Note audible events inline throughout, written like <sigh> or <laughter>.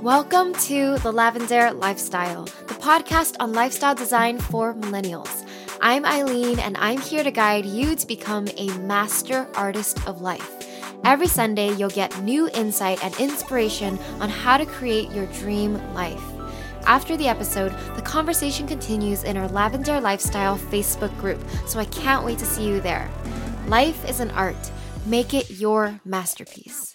Welcome to The Lavendaire Lifestyle, the podcast on lifestyle design for millennials. I'm Eileen, and I'm here to guide you to become a master artist of life. Every Sunday, you'll get new insight and inspiration on how to create your dream life. After the episode, the conversation continues in our Lavendaire Lifestyle Facebook group, so I can't wait to see you there. Life is an art. Make it your masterpiece.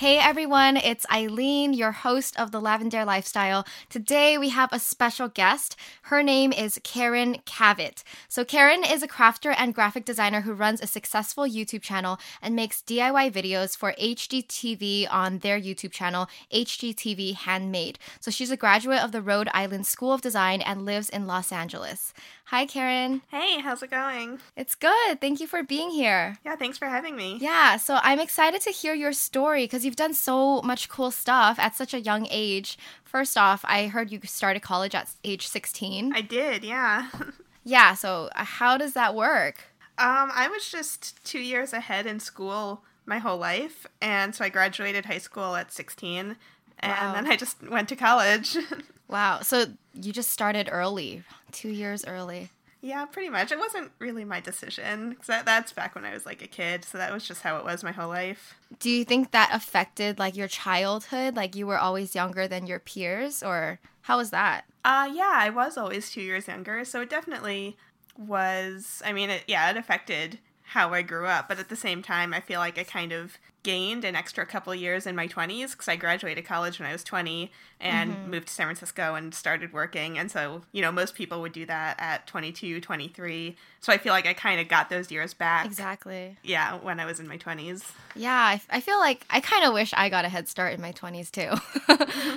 Hey everyone, it's Eileen, your host of the Lavendaire Lifestyle. Today we have a special guest. Her name is Karen Kavett. So, Karen is a crafter and graphic designer who runs a successful YouTube channel and makes DIY videos for HGTV on their YouTube channel, HGTV Handmade. So, she's a graduate of the Rhode Island School of Design and lives in Los Angeles. Hi, Karen. Hey, how's it going? It's good. Thank you for being here. Yeah, thanks for having me. Yeah, so I'm excited to hear your story because you've done so much cool stuff at such a young age. First off, I heard you started college at age 16. I did, yeah. <laughs> yeah, so uh, how does that work? Um, I was just two years ahead in school my whole life, and so I graduated high school at 16, and wow. then I just went to college. <laughs> wow, so you just started early, two years early. Yeah, pretty much. It wasn't really my decision because that, that's back when I was like a kid, so that was just how it was my whole life. Do you think that affected like your childhood? Like you were always younger than your peers, or how was that? Uh, yeah, I was always two years younger, so it definitely was. I mean, it, yeah, it affected how I grew up, but at the same time, I feel like I kind of gained an extra couple years in my 20s because I graduated college when I was 20 and mm-hmm. moved to San Francisco and started working. And so, you know, most people would do that at 22, 23. So I feel like I kind of got those years back. Exactly. Yeah, when I was in my 20s. Yeah, I, I feel like I kind of wish I got a head start in my 20s too.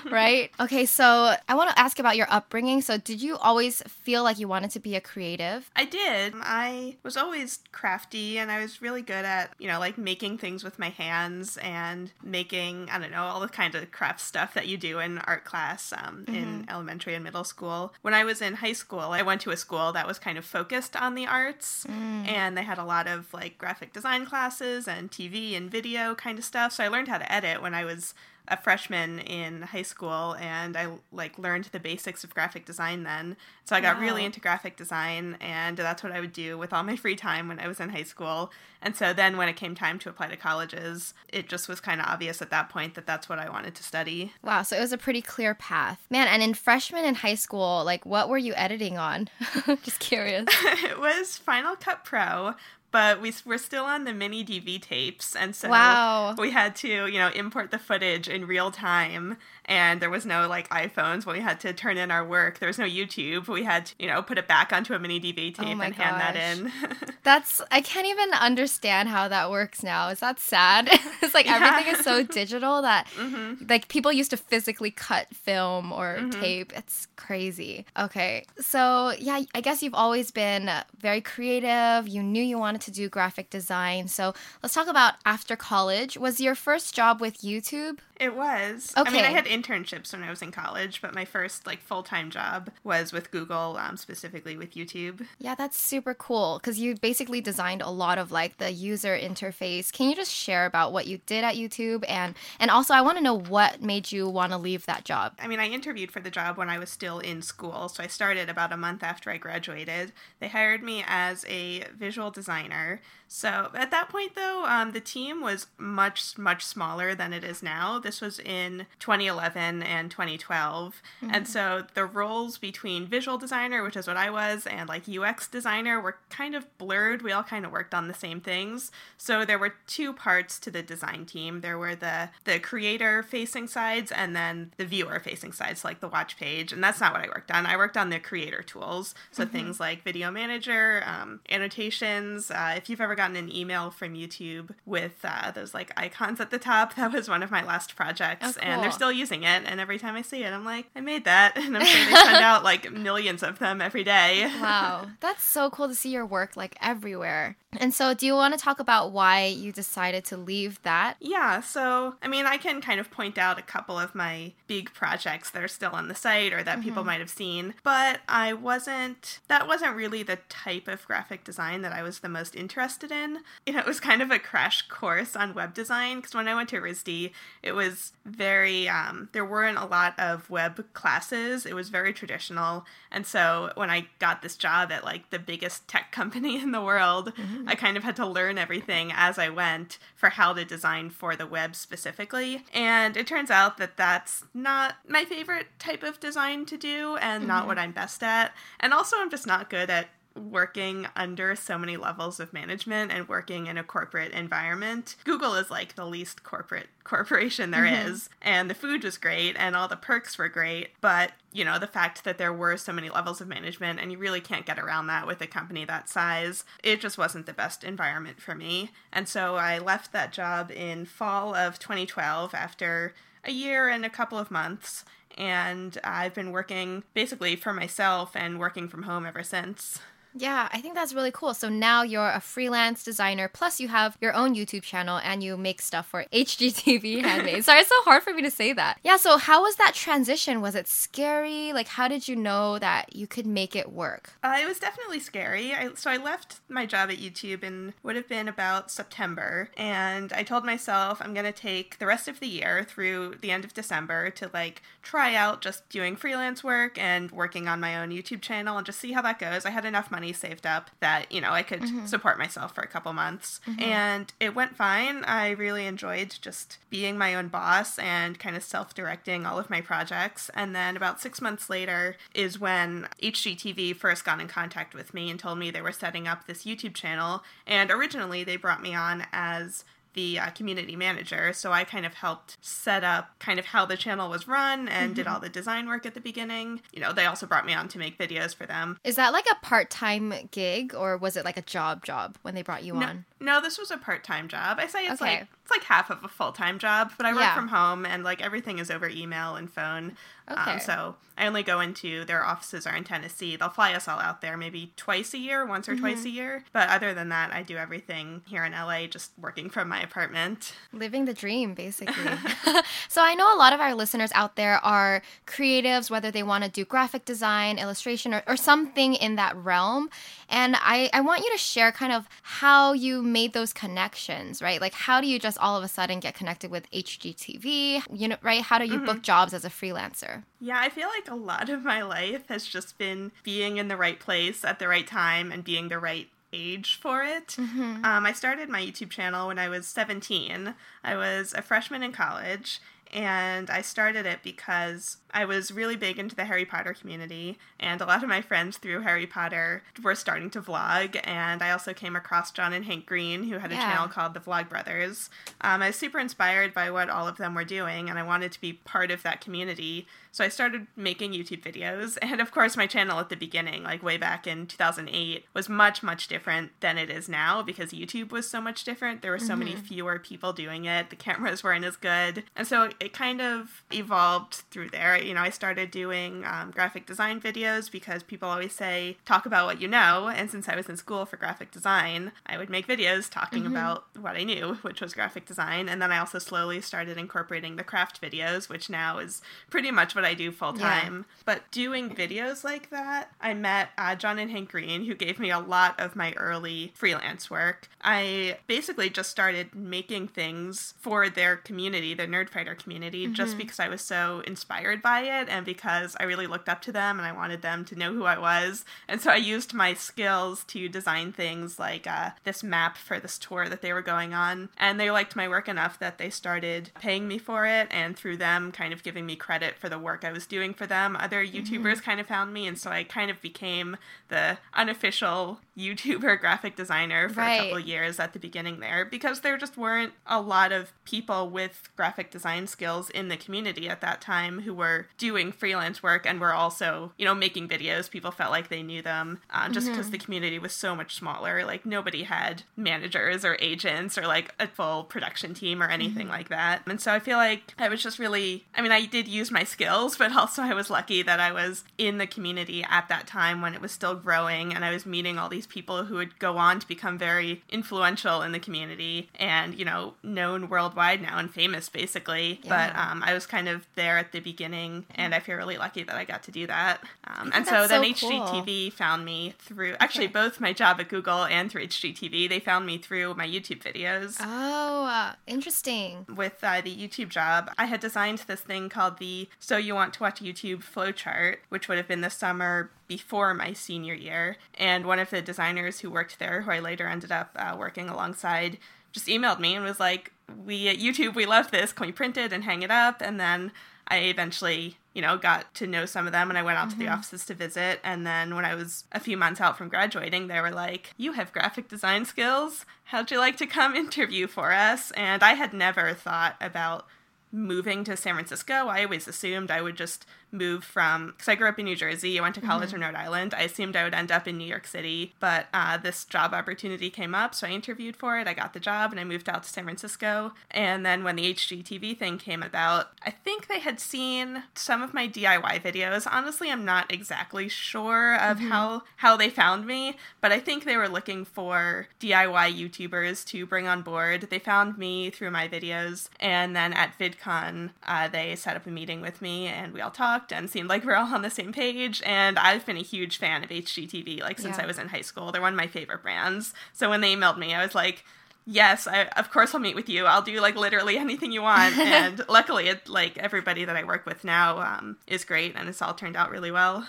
<laughs> <laughs> right? Okay, so I want to ask about your upbringing. So, did you always feel like you wanted to be a creative? I did. I was always crafty and I was really good at, you know, like making things with my hands and making, I don't know, all the kind of craft stuff that you do in art class um, mm-hmm. in elementary and middle school. When I was in high school, I went to a school that was kind of focused on the arts mm. and they had a lot of like graphic design classes and TV and video kind of stuff. So I learned how to edit when I was a freshman in high school and I like learned the basics of graphic design then. So I got wow. really into graphic design and that's what I would do with all my free time when I was in high school. And so then when it came time to apply to colleges, it just was kind of obvious at that point that that's what I wanted to study. Wow, so it was a pretty clear path. Man, and in freshman in high school, like what were you editing on? <laughs> just curious. <laughs> it was Final Cut Pro, but we were still on the mini DV tapes, and so wow. we had to, you know, import the footage in real time and there was no like iPhones when we had to turn in our work. There was no YouTube. We had to, you know, put it back onto a mini DV tape oh and gosh. hand that in. <laughs> That's I can't even understand how that works now. Is that sad? <laughs> it's like yeah. everything is so <laughs> digital that mm-hmm. like people used to physically cut film or mm-hmm. tape. It's crazy. Okay. So, yeah, I guess you've always been very creative. You knew you wanted to do graphic design. So, let's talk about after college. Was your first job with YouTube? It was. Okay. I mean, I had internships when I was in college, but my first like full time job was with Google, um, specifically with YouTube. Yeah, that's super cool because you basically designed a lot of like the user interface. Can you just share about what you did at YouTube and and also I want to know what made you want to leave that job? I mean, I interviewed for the job when I was still in school, so I started about a month after I graduated. They hired me as a visual designer. So at that point, though, um, the team was much much smaller than it is now. This was in 2011 and 2012. Mm-hmm. And so the roles between visual designer, which is what I was, and like UX designer were kind of blurred. We all kind of worked on the same things. So there were two parts to the design team. There were the the creator facing sides and then the viewer facing sides, like the watch page. And that's not what I worked on. I worked on the creator tools. So mm-hmm. things like video manager, um, annotations. Uh, if you've ever gotten an email from YouTube with uh, those like icons at the top, <laughs> that was one of my last projects, oh, cool. and they're still using it. And every time I see it, I'm like, I made that, <laughs> and I'm sure they send out like millions of them every day. <laughs> wow, that's so cool to see your work like everywhere. And so, do you want to talk about why you decided to leave that? Yeah, so I mean, I can kind of point out a couple of my big projects that are still on the site or that mm-hmm. people might have seen, but I wasn't, that wasn't really the type of graphic design that I was the most interested in. You <laughs> know, it was kind of a crash course on web design because when I went to RISD, it was very, um, there weren't a lot of web classes, it was very traditional. And so when I got this job at like the biggest tech <laughs> company in the world, mm-hmm. I kind of had to learn everything as I went for how to design for the web specifically. And it turns out that that's not my favorite type of design to do and mm-hmm. not what I'm best at. And also, I'm just not good at working under so many levels of management and working in a corporate environment. Google is like the least corporate corporation there mm-hmm. is, and the food was great and all the perks were great, but you know, the fact that there were so many levels of management and you really can't get around that with a company that size, it just wasn't the best environment for me. And so I left that job in fall of 2012 after a year and a couple of months and I've been working basically for myself and working from home ever since. Yeah, I think that's really cool. So now you're a freelance designer, plus you have your own YouTube channel and you make stuff for HGTV <laughs> Handmade. Sorry, it's so hard for me to say that. Yeah, so how was that transition? Was it scary? Like, how did you know that you could make it work? Uh, it was definitely scary. I, so I left my job at YouTube in would have been about September, and I told myself I'm going to take the rest of the year through the end of December to like try out just doing freelance work and working on my own YouTube channel and just see how that goes. I had enough money money saved up that, you know, I could mm-hmm. support myself for a couple months. Mm-hmm. And it went fine. I really enjoyed just being my own boss and kind of self directing all of my projects. And then about six months later is when HGTV first got in contact with me and told me they were setting up this YouTube channel. And originally they brought me on as the uh, community manager. So I kind of helped set up kind of how the channel was run and mm-hmm. did all the design work at the beginning. You know, they also brought me on to make videos for them. Is that like a part time gig or was it like a job job when they brought you no, on? No, this was a part time job. I say it's okay. like it's like half of a full time job, but I work yeah. from home and like everything is over email and phone. Um, okay. Um, so I only go into their offices are in Tennessee. They'll fly us all out there maybe twice a year, once or mm-hmm. twice a year. But other than that, I do everything here in LA, just working from my apartment. Living the dream, basically. <laughs> <laughs> so I know a lot of our listeners out there are creatives, whether they want to do graphic design, illustration, or, or something in that realm. And I, I want you to share kind of how you made those connections, right? Like, how do you just all of a sudden get connected with HGTV? You know, right? How do you mm-hmm. book jobs as a freelancer? Yeah, I feel like a lot of my life has just been being in the right place at the right time and being the right age for it. Mm-hmm. Um, I started my YouTube channel when I was 17. I was a freshman in college, and I started it because I was really big into the Harry Potter community, and a lot of my friends through Harry Potter were starting to vlog. And I also came across John and Hank Green, who had a yeah. channel called the Vlog Brothers. Um, I was super inspired by what all of them were doing, and I wanted to be part of that community. So I started making YouTube videos. <laughs> And of course, my channel at the beginning, like way back in 2008, was much, much different than it is now because YouTube was so much different. There were so mm-hmm. many fewer people doing it, the cameras weren't as good. And so it kind of evolved through there you know, I started doing um, graphic design videos because people always say, talk about what you know. And since I was in school for graphic design, I would make videos talking mm-hmm. about what I knew, which was graphic design. And then I also slowly started incorporating the craft videos, which now is pretty much what I do full time. Yeah. But doing videos like that, I met uh, John and Hank Green, who gave me a lot of my early freelance work. I basically just started making things for their community, the Nerdfighter community, mm-hmm. just because I was so inspired by by it and because I really looked up to them and I wanted them to know who I was. And so I used my skills to design things like uh, this map for this tour that they were going on. And they liked my work enough that they started paying me for it and through them kind of giving me credit for the work I was doing for them. Other mm-hmm. YouTubers mm-hmm. kind of found me and so I kind of became the unofficial YouTuber <laughs> graphic designer for right. a couple years at the beginning there because there just weren't a lot of people with graphic design skills in the community at that time who were doing freelance work and were also, you know, making videos. People felt like they knew them uh, just because mm-hmm. the community was so much smaller. Like nobody had managers or agents or like a full production team or anything mm-hmm. like that. And so I feel like I was just really, I mean, I did use my skills, but also I was lucky that I was in the community at that time when it was still growing and I was meeting all these people who would go on to become very influential in the community and, you know, known worldwide now and famous basically. Yeah. But um, I was kind of there at the beginning and I feel really lucky that I got to do that. Um, and so then so HGTV cool. found me through, actually, okay. both my job at Google and through HGTV, they found me through my YouTube videos. Oh, uh, interesting. With uh, the YouTube job, I had designed this thing called the So You Want to Watch YouTube flowchart, which would have been the summer before my senior year. And one of the designers who worked there, who I later ended up uh, working alongside, just emailed me and was like, "We at YouTube, we love this. Can we print it and hang it up?" And then I eventually, you know, got to know some of them and I went out mm-hmm. to the mm-hmm. offices to visit. And then when I was a few months out from graduating, they were like, You have graphic design skills. How'd you like to come <laughs> interview for us? And I had never thought about moving to San Francisco. I always assumed I would just move from because I grew up in New Jersey. I went to college mm-hmm. in Rhode Island. I assumed I would end up in New York City, but uh, this job opportunity came up, so I interviewed for it. I got the job, and I moved out to San Francisco. And then when the HGTV thing came about, I think they had seen some of my DIY videos. Honestly, I'm not exactly sure of mm-hmm. how how they found me, but I think they were looking for DIY YouTubers to bring on board. They found me through my videos, and then at VidCon, uh, they set up a meeting with me, and we all talked talked and seemed like we are all on the same page. And I've been a huge fan of HGTV like since yeah. I was in high school. They're one of my favorite brands. So when they emailed me, I was like, yes, I, of course I'll meet with you. I'll do like literally <laughs> anything you want. <laughs> and luckily, it, like everybody that I work with now um, is great, and it's all turned out really well.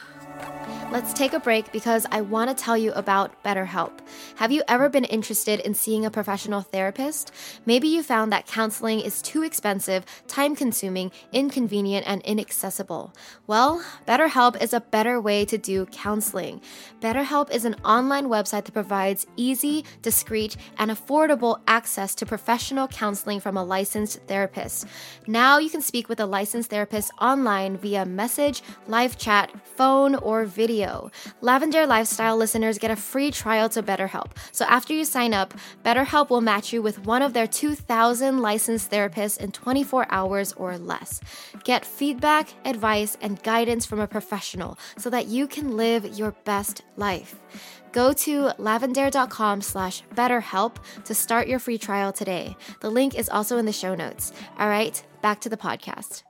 Let's take a break because I want to tell you about BetterHelp. Have you ever been interested in seeing a professional therapist? Maybe you found that counseling is too expensive, time consuming, inconvenient, and inaccessible. Well, BetterHelp is a better way to do counseling. BetterHelp is an online website that provides easy, discreet, and affordable access to professional counseling from a licensed therapist. Now you can speak with a licensed therapist online via message, live chat, phone, or video. Lavendaire Lifestyle listeners get a free trial to BetterHelp. So after you sign up, BetterHelp will match you with one of their 2,000 licensed therapists in 24 hours or less. Get feedback, advice, and guidance from a professional so that you can live your best life. Go to lavendaire.com slash betterhelp to start your free trial today. The link is also in the show notes. All right, back to the podcast.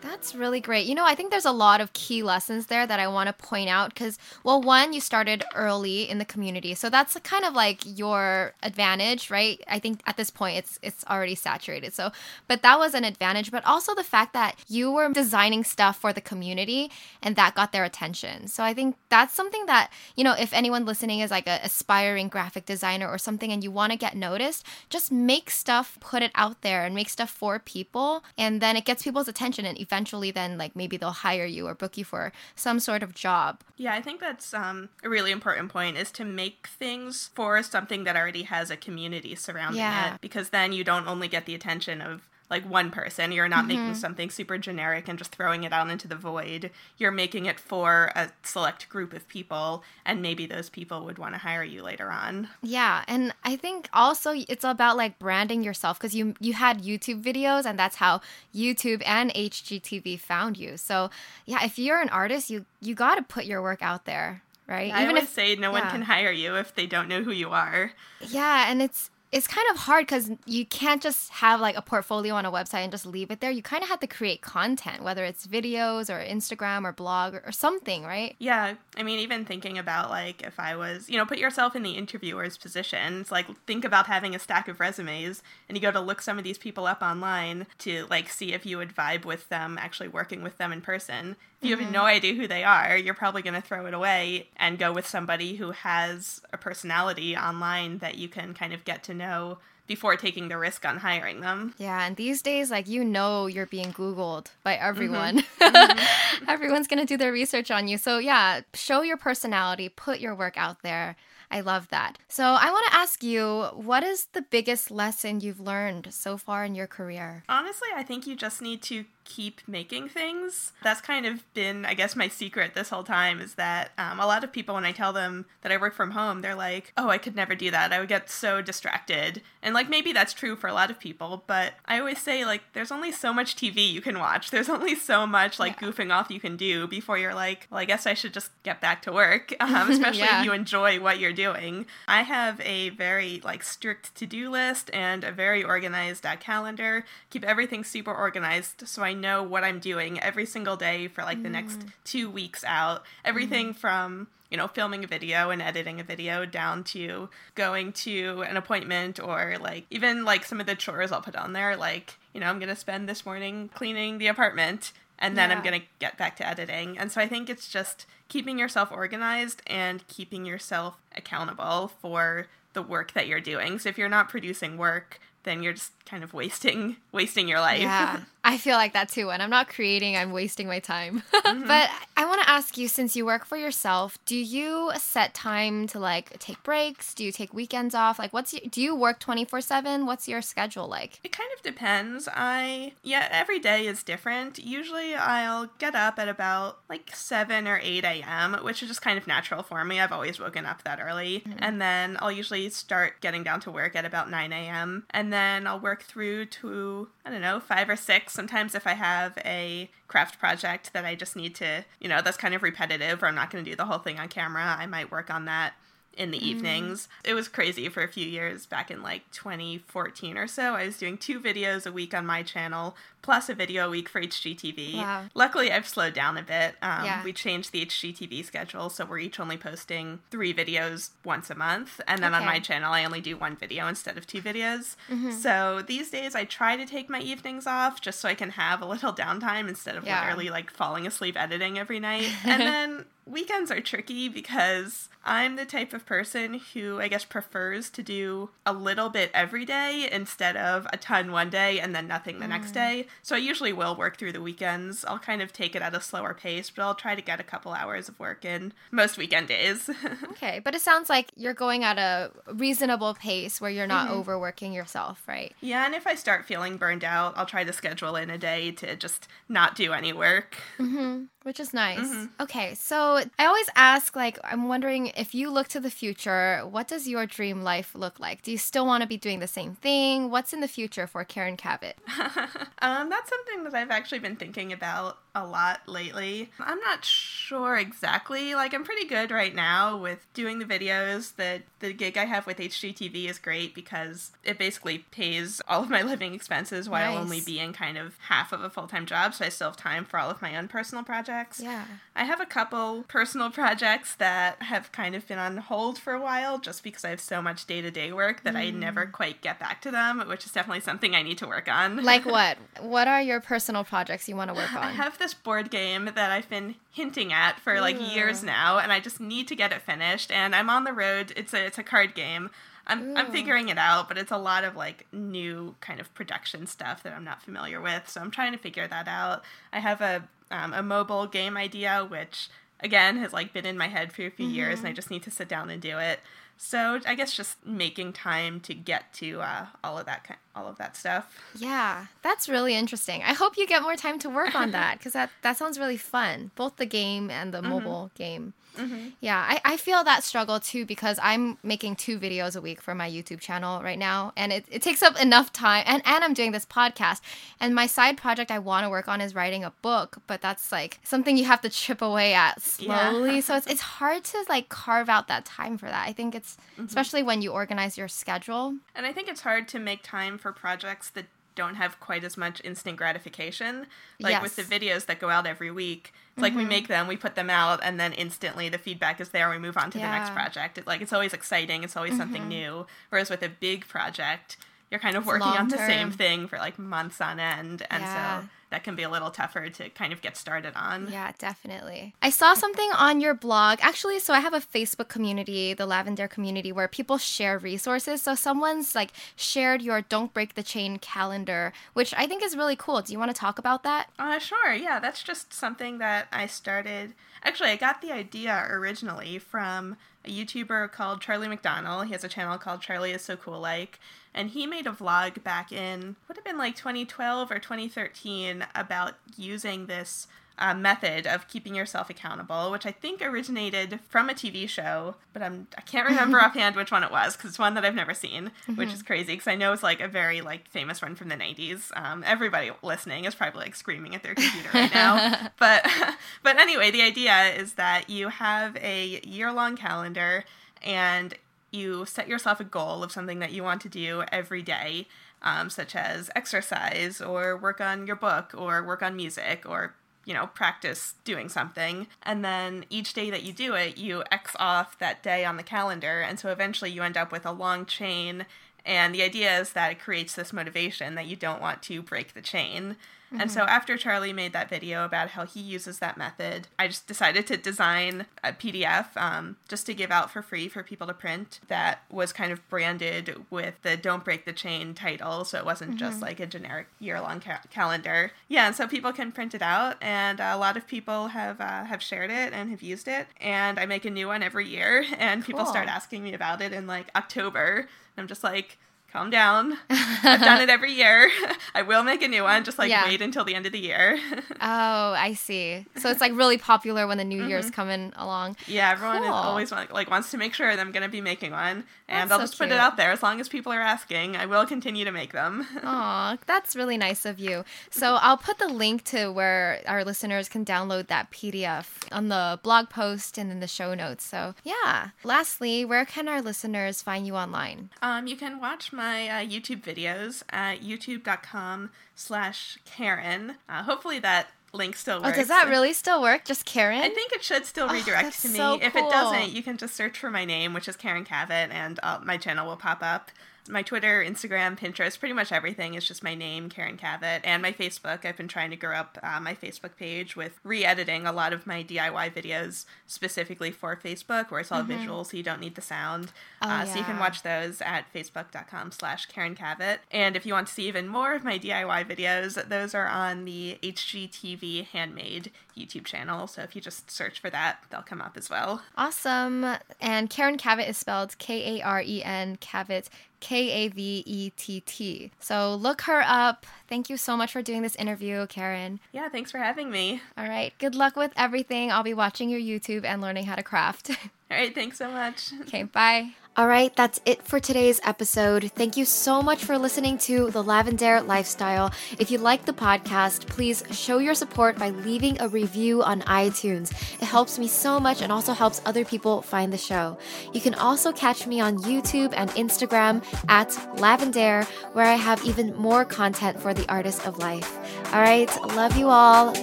That's really great. You know, I think there's a lot of key lessons there that I want to point out because, well, one, you started early in the community, so that's kind of like your advantage, right? I think at this point it's it's already saturated. So, but that was an advantage, but also the fact that you were designing stuff for the community and that got their attention. So I think that's something that you know, if anyone listening is like an aspiring graphic designer or something, and you want to get noticed, just make stuff, put it out there, and make stuff for people, and then it gets people's attention and eventually then like maybe they'll hire you or book you for some sort of job. Yeah, I think that's um, a really important point is to make things for something that already has a community surrounding yeah. it because then you don't only get the attention of like one person. You're not mm-hmm. making something super generic and just throwing it out into the void. You're making it for a select group of people, and maybe those people would want to hire you later on. Yeah, and I think also it's about like branding yourself because you you had YouTube videos, and that's how YouTube and HGTV found you. So yeah, if you're an artist, you you got to put your work out there right? Yeah, Even if say no yeah. one can hire you if they don't know who you are. Yeah, and it's it's kind of hard because you can't just have like a portfolio on a website and just leave it there. You kind of have to create content, whether it's videos or Instagram or blog or, or, something, right? Yeah. I mean, even thinking about like if I was, you know, put yourself in the interviewer's position. It's like think about having a stack of resumes and you go to look some of these people up online to like see if you would vibe with them actually working with them in person. If you mm-hmm. have no idea who they are, you're probably going to throw it away and go with somebody who has a personality online that you can kind of get to know before taking the risk on hiring them. Yeah, and these days, like you know, you're being Googled by everyone. Mm-hmm. mm-hmm. <laughs> Everyone's gonna do their research on you. So yeah, show your personality, put your work out there. I love that. So I want to ask you, what is the biggest lesson you've learned so far in your career? Honestly, I think you just need to keep making things. That's kind of been, I guess, my secret this whole time is that um, a lot of people, when I tell them that I work from home, they're like, oh, I could never do that. I would get so distracted. And like, maybe that's true for a lot of people, but I always say, like, there's only so much TV you can watch. <laughs> There's only so much, like, yeah. goofing off you can do before you're like, well, I guess I should just get back to work, <laughs> um, <laughs> especially yeah. if you enjoy what you're doing. I have a very, like, strict to do list and a very organized uh, calendar, keep everything super organized so I know what I'm doing every single day for like the next mm. two weeks out. Everything mm. from you know, filming a video and editing a video down to going to an appointment or like even like some of the chores I'll put on there. Like, you know, I'm going to spend this morning cleaning the apartment and then yeah. I'm going to get back to editing. And so I think it's just keeping yourself organized and keeping yourself accountable for the work that you're doing. So if you're not producing work, then you're just kind of wasting <laughs> wasting your life. Yeah. <laughs> I feel like that too. When I'm not creating, I'm wasting my time. <laughs> Mm-hmm. but I want to ask you since you work for yourself, do you set time to like take breaks? Do you take weekends off? Like what's your, do you work 24/7? What's your schedule like? It kind of depends. I yeah, every day is different. Usually I'll get up at about like 7 or 8 a.m., which is just kind of natural for me. I've always woken up that early. Mm-hmm. And then I'll usually start getting down to work at about 9 a.m. And then I'll work through to I don't know, 5 or 6 sometimes if I have a craft project that I just need to, you know, that's kind of repetitive or I'm not going to do the whole thing on camera, I might work on that in the mm. evenings. It was crazy for a few years back in like 2014 or so. I was doing two videos a week on my channel, plus a video a week for HGTV. Wow. Luckily, I've slowed down a bit. Um, yeah. We changed the HGTV schedule, so we're each only posting three videos once a month. And then okay. on my channel, I only do one video instead of two videos. Mm-hmm. So these days, I try to take my evenings off just so I can have a little <laughs> downtime instead of yeah. literally like falling asleep editing every night. <laughs> and then weekends are tricky because I'm the type of person who I guess prefers to do a little bit every day instead of a ton one day and then nothing the mm. next day. So I usually will work through the weekends. I'll kind of take it at a slower pace, but I'll try to get a couple hours of work in most weekend days. <laughs> okay, but it sounds like you're going at a reasonable pace where you're not mm-hmm. overworking yourself, right? Yeah, and if I start feeling burned out, I'll try to schedule in a day to just not do any work. Mm-hmm which is nice. Mm-hmm. Okay, so I always ask, like, I'm wondering if you look to the future, what does your dream life look like? Do you still want to be doing the same thing? What's in the future for Karen Kavett? <laughs> um, that's something that I've actually been thinking about a lot lately. I'm not sure exactly. Like I'm pretty good right now with doing the videos. The the gig I have with HGTV is great because it basically pays all of my living expenses while nice. only being kind of half of a full-time job, so I still have time for all of my own personal projects. Yeah. I have a couple personal projects that have kind of been on hold for a while just because I have so much day-to-day work that mm. I never quite get back to them, which is definitely something I need to work on. Like <laughs> what? what are your personal projects you want to work on? I have this board game that I've been hinting at for like years now, and I just need to get it finished. And I'm on the road. It's a it's a card game. I'm I'm figuring it out, but it's a lot of like new kind of production stuff that I'm not familiar with. So I'm trying to figure that out. I have a um, a mobile game idea, which again has like been in my head for a few mm-hmm. years, and I mm-hmm. just need to sit down and do it. So I guess just making time to get to uh, all of that kind, all of that stuff. Yeah, that's really interesting. I hope you get more time to work on that because that that sounds really fun. Both the game and the mm-hmm. mobile game. Mm-hmm. Yeah, I, I feel that struggle too because I'm making two videos a week for my YouTube channel right now. And it, it takes up enough time. And, and I'm doing this podcast. And my side project I want to work on is writing a book, but that's like something you have to chip away at slowly. Yeah. so it's, it's hard to like carve out that time for that. I think it's, mm-hmm. especially when you organize your schedule. And I think it's hard to make time for projects that don't have quite as much instant gratification. Like yes. with the videos that go out every week, it's like mm-hmm. we make them, we put them out, and then instantly the feedback is there. We move on to yeah. the next project. It, like it's always exciting. It's always mm-hmm. something new. Whereas with a big project, you're kind of it's working on the same thing for like months on end, and yeah. so that can be a little tougher to kind of get started on. Yeah, definitely. I saw something on your blog. Actually, so I have a Facebook community, the Lavendaire community, where people share resources. So someone's like shared your Don't Break the Chain calendar, which I think is really cool. Do you want to talk about that? Uh, sure. Yeah, that's just something that I started. Actually, I got the idea originally from a YouTuber called Charlie McDonnell. He has a channel called Charlie is So Cool Like, and he made a vlog back in would have been like 2012 or 2013 about using this uh, method of keeping yourself accountable, which I think originated from a TV show, but I'm I can't remember <laughs> offhand which one it was because it's one that I've never seen, mm-hmm. which is crazy because I know it's like a very like famous one from the 90s. Um, everybody listening is probably like screaming at their computer right now, <laughs> but <laughs> but anyway, the idea is that you have a year long calendar and you set yourself a goal of something that you want to do every day. Um, such as exercise or work on your book or work on music or you know, practice doing something. And then each day that you do it, you X off that day on the calendar. And so eventually you end up with a long chain. And the idea is that it creates this motivation that you don't want to break the chain. Mm-hmm. And so mm-hmm. after Charlie made that video about how he uses that method, I just decided to design a PDF um, just to give out for free for people to print that was kind of branded with the Don't Break the Chain title. So it wasn't mm-hmm. just like a generic year long ca- calendar. Yeah, and so people can print it out. And a lot of people have, uh, have shared it and have used it. And I make a new one every year. And people start asking me about it in like October. And I'm just like, calm down. <laughs> I've done it every year. <laughs> I will make a new one, just like yeah. wait until the end of the year. <laughs> oh, I see. So it's like really popular when the New mm-hmm. Year's coming along. Yeah, everyone cool. always want, like wants to make sure that I'm going to be making one, and that's I'll so just cute. put it out there as long as people are asking. I will continue to make them. Aw, that's really nice of you. So I'll put the link to where our listeners can download that PDF on the blog post and in the show notes. So yeah. Lastly, where can our listeners find you online? Um, you can watch my uh, YouTube videos at youtube.com slash Karen. Uh, hopefully that link still works. Oh, does that really still work? Just Karen? I think it should still oh, redirect oh, to me. So cool. If it doesn't, you can just search for my name, which is Karen Kavett, and uh, my channel will pop up my Twitter, Instagram, Pinterest, pretty much everything is just my name, Karen Kavett, and my Facebook. I've been trying to grow up uh, my Facebook page with re-editing a lot of my DIY videos specifically for Facebook, where it's all mm-hmm. visual, so you don't need the sound. Oh, uh, yeah. So you can watch those at facebook.com slash Karen Kavett. And if you want to see even more of my DIY videos, those are on the HGTV Handmade YouTube channel. So if you just search for that, they'll come up as well. Awesome. And Karen Kavett is spelled K A R E N Kavett K A V E T T. So look her up. Thank you so much for doing this interview, Karen. Yeah, thanks for having me. All right. Good luck with everything. I'll be watching your YouTube and learning how to craft. <laughs> All right. Thanks so much. Okay. Bye. All right, that's it for today's episode. Thank you so much for listening to The Lavendaire Lifestyle. If you like the podcast, please show your support by leaving a review on iTunes. It helps me so much and also helps other people find the show. You can also catch me on YouTube and Instagram at Lavendaire, where I have even more content for the artist of life. All right, love you all.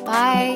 Bye.